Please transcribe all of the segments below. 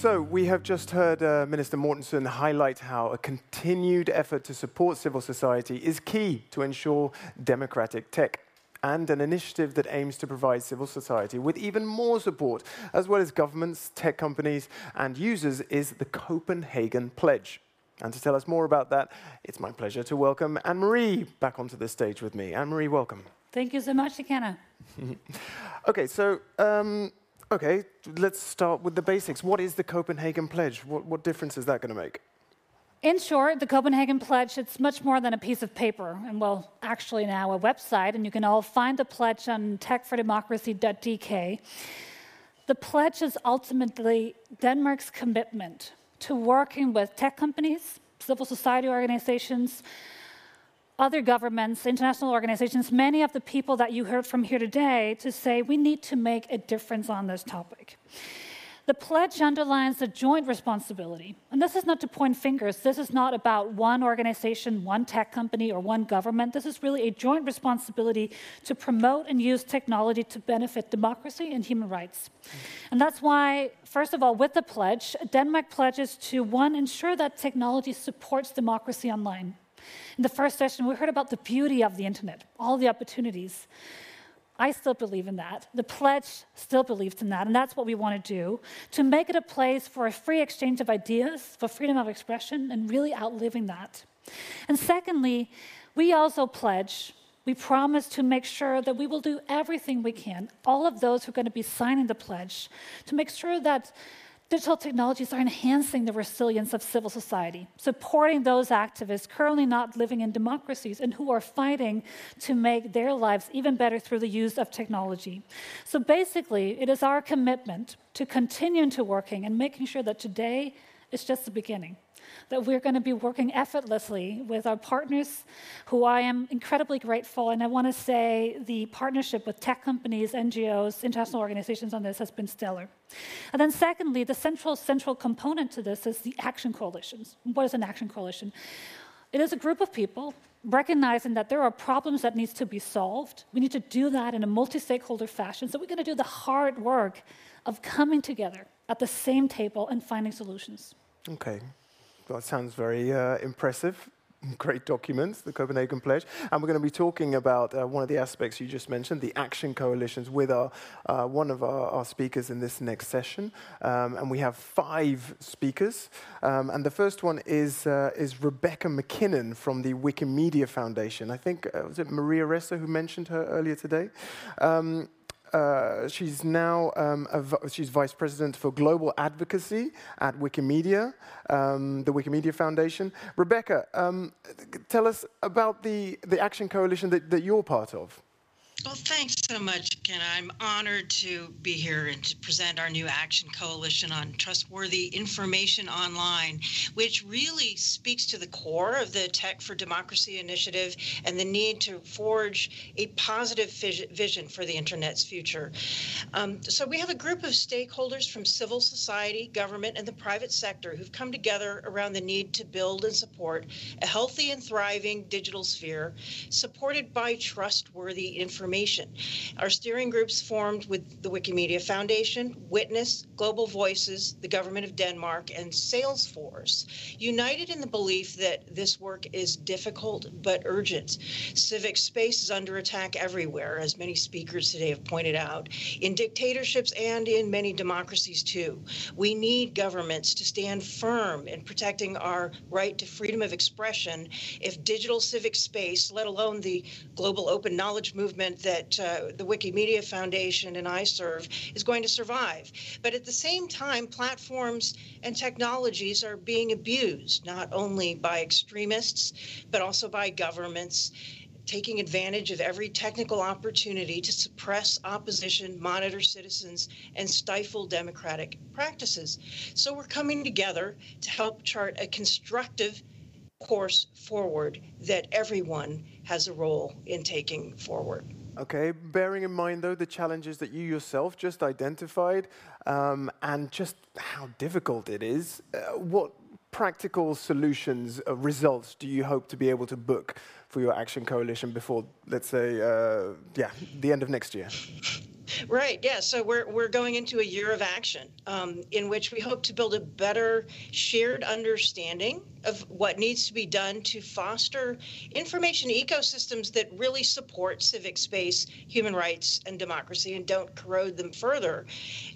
So we have just heard uh, Minister Mortensen highlight how a continued effort to support civil society is key to ensure democratic tech and an initiative that aims to provide civil society with even more support, as well as governments, tech companies, and users, is the Copenhagen Pledge. And to tell us more about that, it's my pleasure to welcome Anne Marie back onto the stage with me. Anne Marie, welcome. Thank you so much, Kenna. okay, so um, Okay, let's start with the basics. What is the Copenhagen Pledge? What, what difference is that going to make? In short, the Copenhagen Pledge, it's much more than a piece of paper, and well, actually now a website, and you can all find the pledge on techfordemocracy.dk. The pledge is ultimately Denmark's commitment to working with tech companies, civil society organizations, other governments, international organizations, many of the people that you heard from here today to say we need to make a difference on this topic. The pledge underlines the joint responsibility. And this is not to point fingers. This is not about one organization, one tech company, or one government. This is really a joint responsibility to promote and use technology to benefit democracy and human rights. And that's why, first of all, with the pledge, Denmark pledges to one, ensure that technology supports democracy online. In the first session, we heard about the beauty of the internet, all the opportunities. I still believe in that. The pledge still believes in that, and that's what we want to do to make it a place for a free exchange of ideas, for freedom of expression, and really outliving that. And secondly, we also pledge, we promise to make sure that we will do everything we can, all of those who are going to be signing the pledge, to make sure that Digital technologies are enhancing the resilience of civil society, supporting those activists currently not living in democracies and who are fighting to make their lives even better through the use of technology. So basically, it is our commitment to continue to working and making sure that today is just the beginning that we're going to be working effortlessly with our partners, who I am incredibly grateful. And I want to say the partnership with tech companies, NGOs, international organizations on this has been stellar. And then, secondly, the central central component to this is the action coalitions. What is an action coalition? It is a group of people recognizing that there are problems that needs to be solved. We need to do that in a multi-stakeholder fashion. So we're going to do the hard work of coming together at the same table and finding solutions. Okay. That sounds very uh, impressive. Great documents, the Copenhagen Pledge. And we're going to be talking about uh, one of the aspects you just mentioned, the action coalitions, with our, uh, one of our, our, speakers in this next session. Um, and we have five speakers. Um, and the first one is, uh, is Rebecca MacKinnon from the Wikimedia Foundation. I think, uh, was it Maria Ressa who mentioned her earlier today? Um, uh, she's now um, she's vice president for global advocacy at Wikimedia, um, the Wikimedia Foundation. Rebecca, um, tell us about the the action coalition that, that you're part of. Well, thanks so much, Ken. I'm honored to be here and to present our new Action Coalition on Trustworthy Information Online, which really speaks to the core of the Tech for Democracy initiative and the need to forge a positive vision for the Internet's future. Um, so, we have a group of stakeholders from civil society, government, and the private sector who've come together around the need to build and support a healthy and thriving digital sphere supported by trustworthy information information. Our steering groups formed with the Wikimedia Foundation, Witness, Global Voices, the Government of Denmark, and Salesforce, united in the belief that this work is difficult but urgent. Civic space is under attack everywhere, as many speakers today have pointed out, in dictatorships and in many democracies too. We need governments to stand firm in protecting our right to freedom of expression if digital civic space, let alone the global open knowledge movement that uh, the Wikimedia Foundation and I serve is going to survive. But at the same time, platforms and technologies are being abused, not only by extremists, but also by governments taking advantage of every technical opportunity to suppress opposition, monitor citizens, and stifle democratic practices. So we're coming together to help chart a constructive course forward that everyone has a role in taking forward. Okay, bearing in mind though the challenges that you yourself just identified um, and just how difficult it is, uh, what practical solutions, uh, results do you hope to be able to book for your Action Coalition before, let's say, uh, yeah, the end of next year? Right. Yeah. So we're we're going into a year of action um, in which we hope to build a better shared understanding of what needs to be done to foster information ecosystems that really support civic space, human rights, and democracy, and don't corrode them further.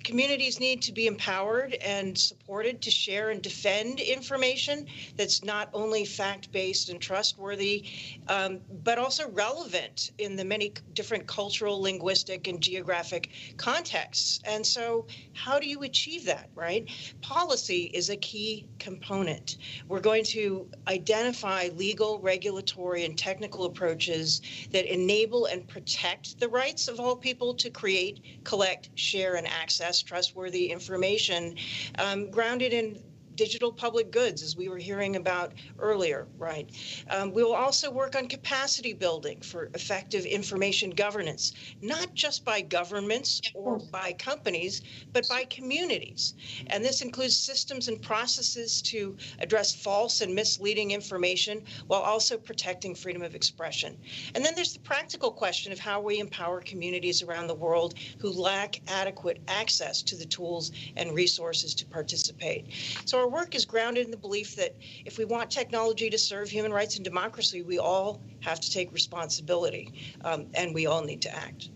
Communities need to be empowered and supported to share and defend information that's not only fact-based and trustworthy, um, but also relevant in the many different cultural, linguistic, and geographic contexts. And so, how do you achieve that, right? Policy is a key component. We're going to identify legal, regulatory, and technical approaches that enable and protect the rights of all people to create, collect, share, and access trustworthy information um, grounded in digital public goods, as we were hearing about earlier, right? Um, we will also work on capacity building for effective information governance, not just by governments or by companies, but by communities. And this includes systems and processes to address false and misleading information while also protecting freedom of expression. And then there's the practical question of how we empower communities around the world who lack adequate access to the tools and resources to participate. So our work is grounded in the belief that if we want technology to serve human rights and democracy, we all have to take responsibility um, and we all need to act.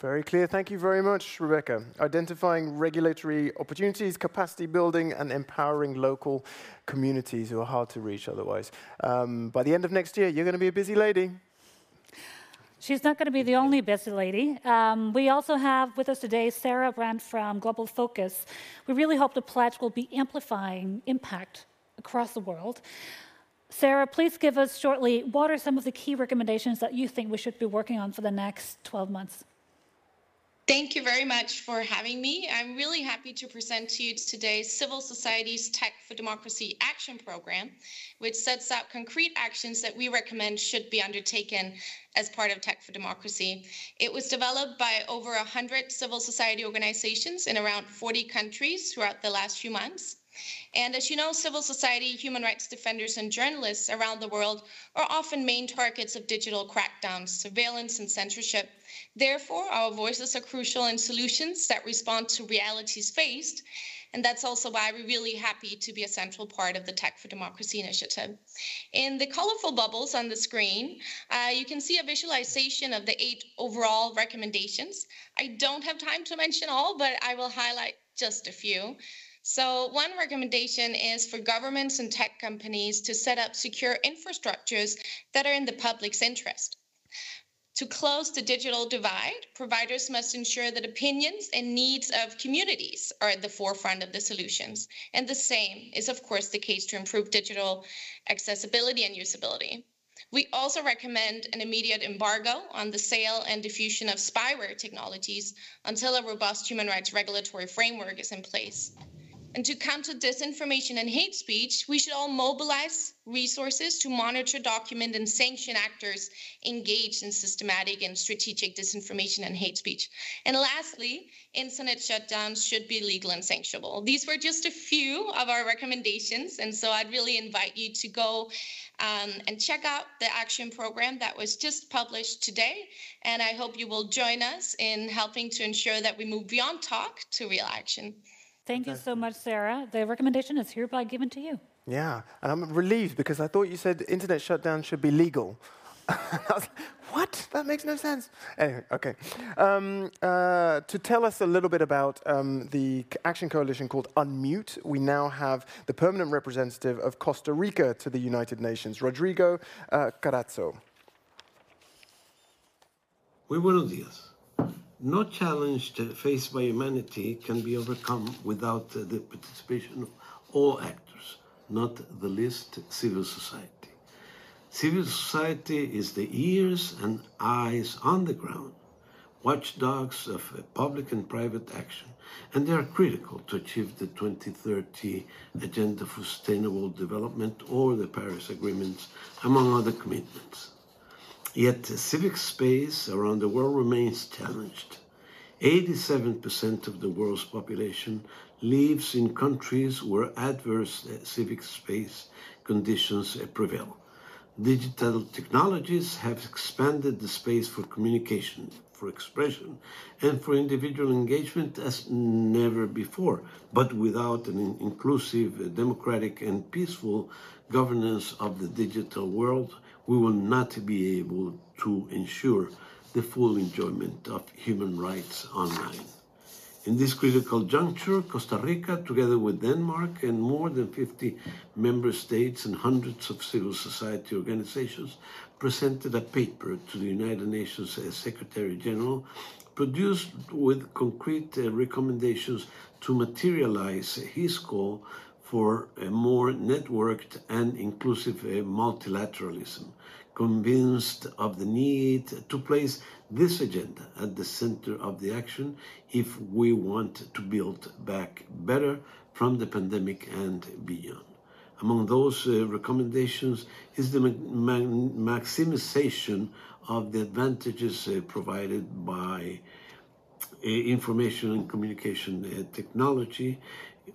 Very clear. Thank you very much, Rebecca. Identifying regulatory opportunities, capacity building, and empowering local communities who are hard to reach otherwise. Um, by the end of next year, you're going to be a busy lady. She's not going to be the only busy lady. Um, we also have with us today Sarah Brandt from Global Focus. We really hope the pledge will be amplifying impact across the world. Sarah, please give us shortly what are some of the key recommendations that you think we should be working on for the next 12 months? Thank you very much for having me. I'm really happy to present to you today Civil Society's Tech for Democracy Action Program, which sets out concrete actions that we recommend should be undertaken as part of Tech for Democracy. It was developed by over 100 civil society organizations in around 40 countries throughout the last few months. And as you know, civil society, human rights defenders, and journalists around the world are often main targets of digital crackdowns, surveillance, and censorship. Therefore, our voices are crucial in solutions that respond to realities faced. And that's also why we're really happy to be a central part of the Tech for Democracy initiative. In the colorful bubbles on the screen, uh, you can see a visualization of the eight overall recommendations. I don't have time to mention all, but I will highlight just a few. So, one recommendation is for governments and tech companies to set up secure infrastructures that are in the public's interest. To close the digital divide, providers must ensure that opinions and needs of communities are at the forefront of the solutions. And the same is, of course, the case to improve digital accessibility and usability. We also recommend an immediate embargo on the sale and diffusion of spyware technologies until a robust human rights regulatory framework is in place. And to counter disinformation and hate speech, we should all mobilize resources to monitor, document, and sanction actors engaged in systematic and strategic disinformation and hate speech. And lastly, internet shutdowns should be legal and sanctionable. These were just a few of our recommendations. And so I'd really invite you to go um, and check out the action program that was just published today. And I hope you will join us in helping to ensure that we move beyond talk to real action. Thank you so much, Sarah. The recommendation is hereby given to you. Yeah, and I'm relieved because I thought you said internet shutdown should be legal. like, what? That makes no sense. Anyway, okay. Um, uh, to tell us a little bit about um, the action coalition called Unmute, we now have the permanent representative of Costa Rica to the United Nations, Rodrigo uh, Carazo. Muy buenos días. No challenge faced by humanity can be overcome without the participation of all actors, not the least civil society. Civil society is the ears and eyes on the ground, watchdogs of public and private action, and they are critical to achieve the 2030 Agenda for Sustainable Development or the Paris Agreements, among other commitments. Yet civic space around the world remains challenged. 87% of the world's population lives in countries where adverse civic space conditions prevail. Digital technologies have expanded the space for communication, for expression, and for individual engagement as never before. But without an inclusive, democratic, and peaceful governance of the digital world, we will not be able to ensure the full enjoyment of human rights online. In this critical juncture, Costa Rica, together with Denmark and more than 50 member states and hundreds of civil society organizations, presented a paper to the United Nations Secretary General, produced with concrete uh, recommendations to materialize his call for a more networked and inclusive uh, multilateralism, convinced of the need to place this agenda at the center of the action if we want to build back better from the pandemic and beyond. Among those uh, recommendations is the maximization of the advantages uh, provided by information and communication technology.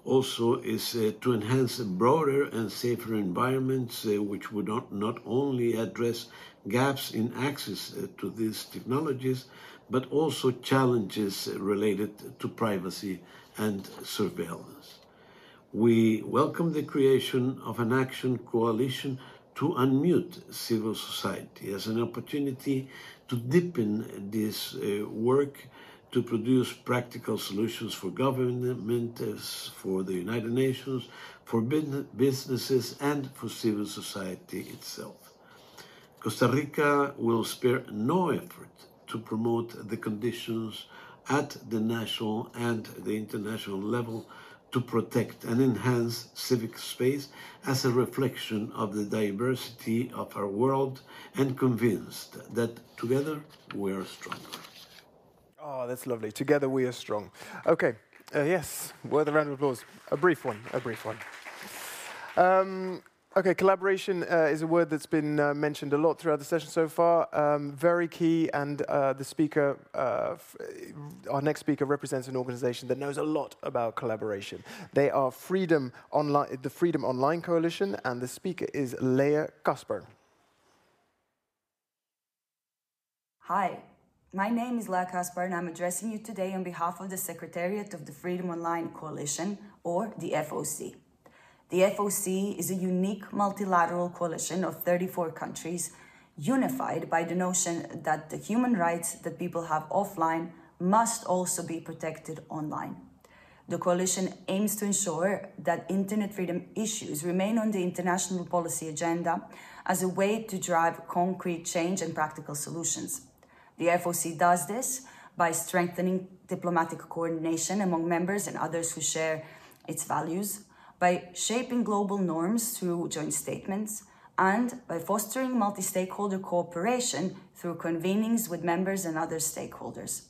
Also, is uh, to enhance broader and safer environments, uh, which would not, not only address gaps in access uh, to these technologies, but also challenges related to privacy and surveillance. We welcome the creation of an action coalition to unmute civil society as an opportunity to deepen this uh, work to produce practical solutions for governments, for the United Nations, for businesses, and for civil society itself. Costa Rica will spare no effort to promote the conditions at the national and the international level to protect and enhance civic space as a reflection of the diversity of our world and convinced that together we are stronger. Oh, that's lovely. Together we are strong. Okay, uh, yes, worth a round of applause. A brief one, a brief one. Um, Okay, collaboration uh, is a word that's been uh, mentioned a lot throughout the session so far. Um, very key, and uh, the speaker, uh, our next speaker, represents an organization that knows a lot about collaboration. They are Freedom Online, the Freedom Online Coalition, and the speaker is Lea Kaspar. Hi, my name is Lea Kaspar, and I'm addressing you today on behalf of the Secretariat of the Freedom Online Coalition, or the FOC. The FOC is a unique multilateral coalition of 34 countries unified by the notion that the human rights that people have offline must also be protected online. The coalition aims to ensure that internet freedom issues remain on the international policy agenda as a way to drive concrete change and practical solutions. The FOC does this by strengthening diplomatic coordination among members and others who share its values, by shaping global norms through joint statements, and by fostering multi stakeholder cooperation through convenings with members and other stakeholders.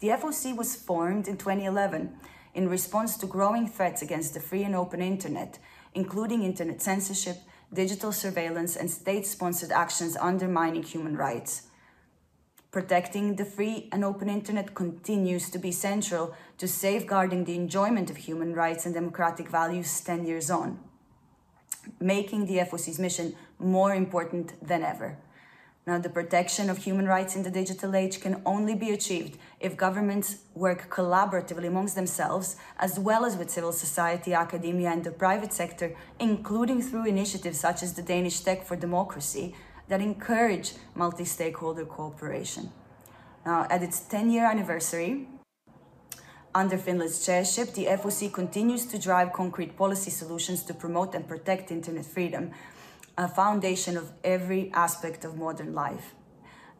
The FOC was formed in 2011 in response to growing threats against the free and open internet, including internet censorship, digital surveillance, and state sponsored actions undermining human rights. Protecting the free and open internet continues to be central to safeguarding the enjoyment of human rights and democratic values 10 years on, making the FOC's mission more important than ever. Now, the protection of human rights in the digital age can only be achieved if governments work collaboratively amongst themselves, as well as with civil society, academia, and the private sector, including through initiatives such as the Danish Tech for Democracy, that encourage multi stakeholder cooperation. Now, at its 10 year anniversary, under Finland's chairship, the FOC continues to drive concrete policy solutions to promote and protect internet freedom, a foundation of every aspect of modern life.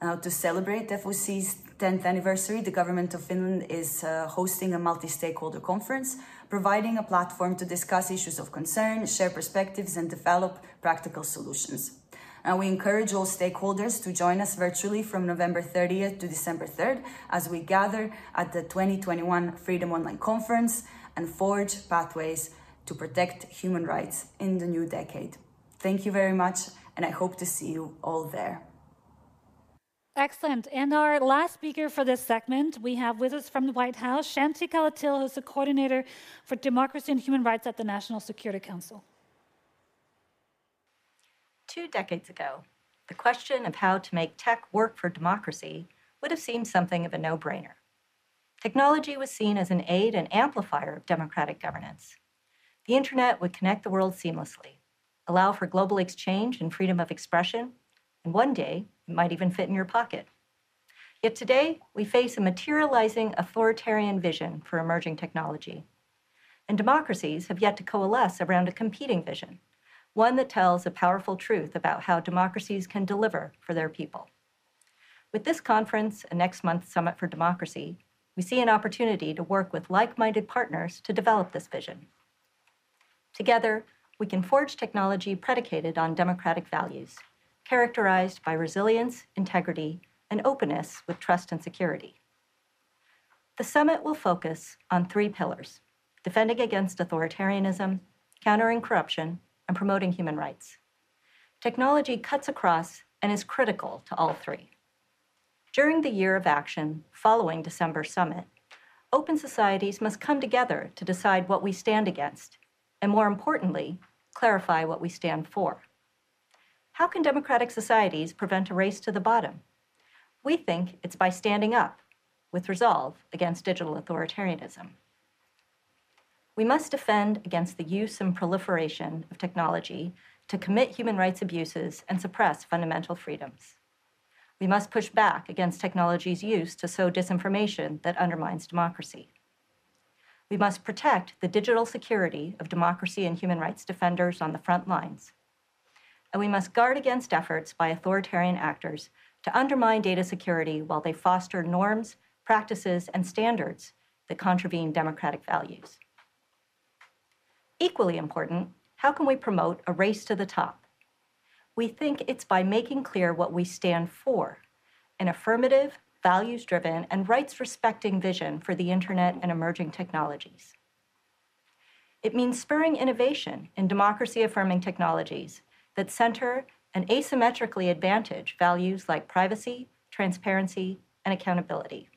Now, to celebrate FOC's 10th anniversary, the government of Finland is uh, hosting a multi stakeholder conference, providing a platform to discuss issues of concern, share perspectives, and develop practical solutions. And we encourage all stakeholders to join us virtually from November 30th to December 3rd as we gather at the 2021 Freedom Online Conference and forge pathways to protect human rights in the new decade. Thank you very much, and I hope to see you all there. Excellent. And our last speaker for this segment, we have with us from the White House, Shanthi Kalathil, who's the coordinator for democracy and human rights at the National Security Council. Two decades ago, the question of how to make tech work for democracy would have seemed something of a no brainer. Technology was seen as an aid and amplifier of democratic governance. The internet would connect the world seamlessly, allow for global exchange and freedom of expression, and one day it might even fit in your pocket. Yet today, we face a materializing authoritarian vision for emerging technology. And democracies have yet to coalesce around a competing vision, one that tells a powerful truth about how democracies can deliver for their people. With this conference and next month's Summit for Democracy, we see an opportunity to work with like minded partners to develop this vision. Together, we can forge technology predicated on democratic values, characterized by resilience, integrity, and openness with trust and security. The summit will focus on three pillars defending against authoritarianism, countering corruption, and promoting human rights. Technology cuts across and is critical to all three. During the year of action following December summit, open societies must come together to decide what we stand against, and more importantly, clarify what we stand for. How can democratic societies prevent a race to the bottom? We think it's by standing up with resolve against digital authoritarianism. We must defend against the use and proliferation of technology to commit human rights abuses and suppress fundamental freedoms. We must push back against technology's use to sow disinformation that undermines democracy. We must protect the digital security of democracy and human rights defenders on the front lines. And we must guard against efforts by authoritarian actors to undermine data security while they foster norms, practices, and standards that contravene democratic values. Equally important, how can we promote a race to the top? we think it's by making clear what we stand for an affirmative, values driven, and rights respecting vision for the internet and emerging technologies. It means spurring innovation in democracy affirming technologies that center and asymmetrically advantage values like privacy, transparency, and accountability.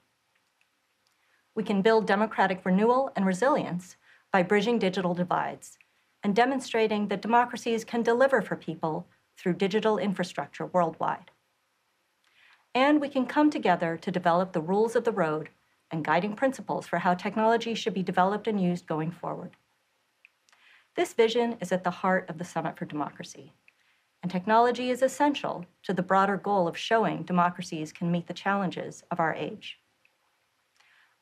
We can build democratic renewal and resilience by bridging digital divides and demonstrating that democracies can deliver for people through digital infrastructure worldwide. And we can come together to develop the rules of the road and guiding principles for how technology should be developed and used going forward. This vision is at the heart of the Summit for Democracy, and technology is essential to the broader goal of showing democracies can meet the challenges of our age.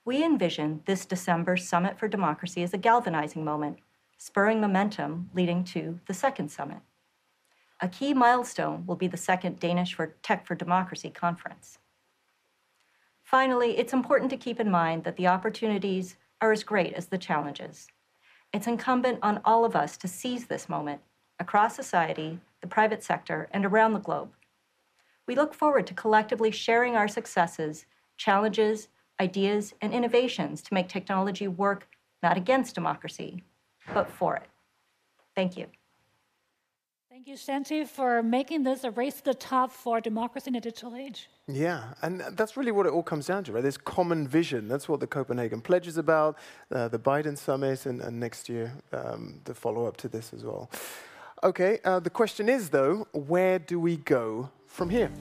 We envision this December Summit for Democracy as a galvanizing moment, spurring momentum leading to the second summit. A key milestone will be the second Danish for Tech for Democracy conference. Finally, it's important to keep in mind that the opportunities are as great as the challenges. It's incumbent on all of us to seize this moment across society, the private sector, and around the globe. We look forward to collectively sharing our successes, challenges, ideas, and innovations to make technology work not against democracy, but for it. Thank you. Thank you, Shanthi, for making this a race to the top for democracy in a digital age. Yeah, and that's really what it all comes down to, right? This common vision. That's what the Copenhagen Pledge is about, uh, the Biden Summit, and, and next year, um, the follow up to this as well. Okay, uh, the question is, though, where do we go from here?